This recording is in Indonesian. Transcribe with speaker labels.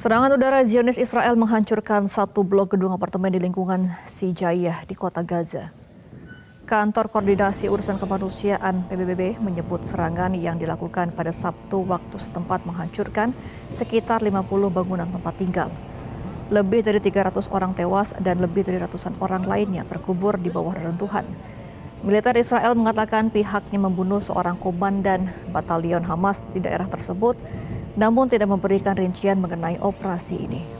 Speaker 1: Serangan udara Zionis Israel menghancurkan satu blok gedung apartemen di lingkungan Sijayah di kota Gaza. Kantor Koordinasi Urusan Kemanusiaan PBB menyebut serangan yang dilakukan pada Sabtu waktu setempat menghancurkan sekitar 50 bangunan tempat tinggal. Lebih dari 300 orang tewas dan lebih dari ratusan orang lainnya terkubur di bawah reruntuhan. Militer Israel mengatakan pihaknya membunuh seorang komandan batalion Hamas di daerah tersebut namun tidak memberikan rincian mengenai operasi ini.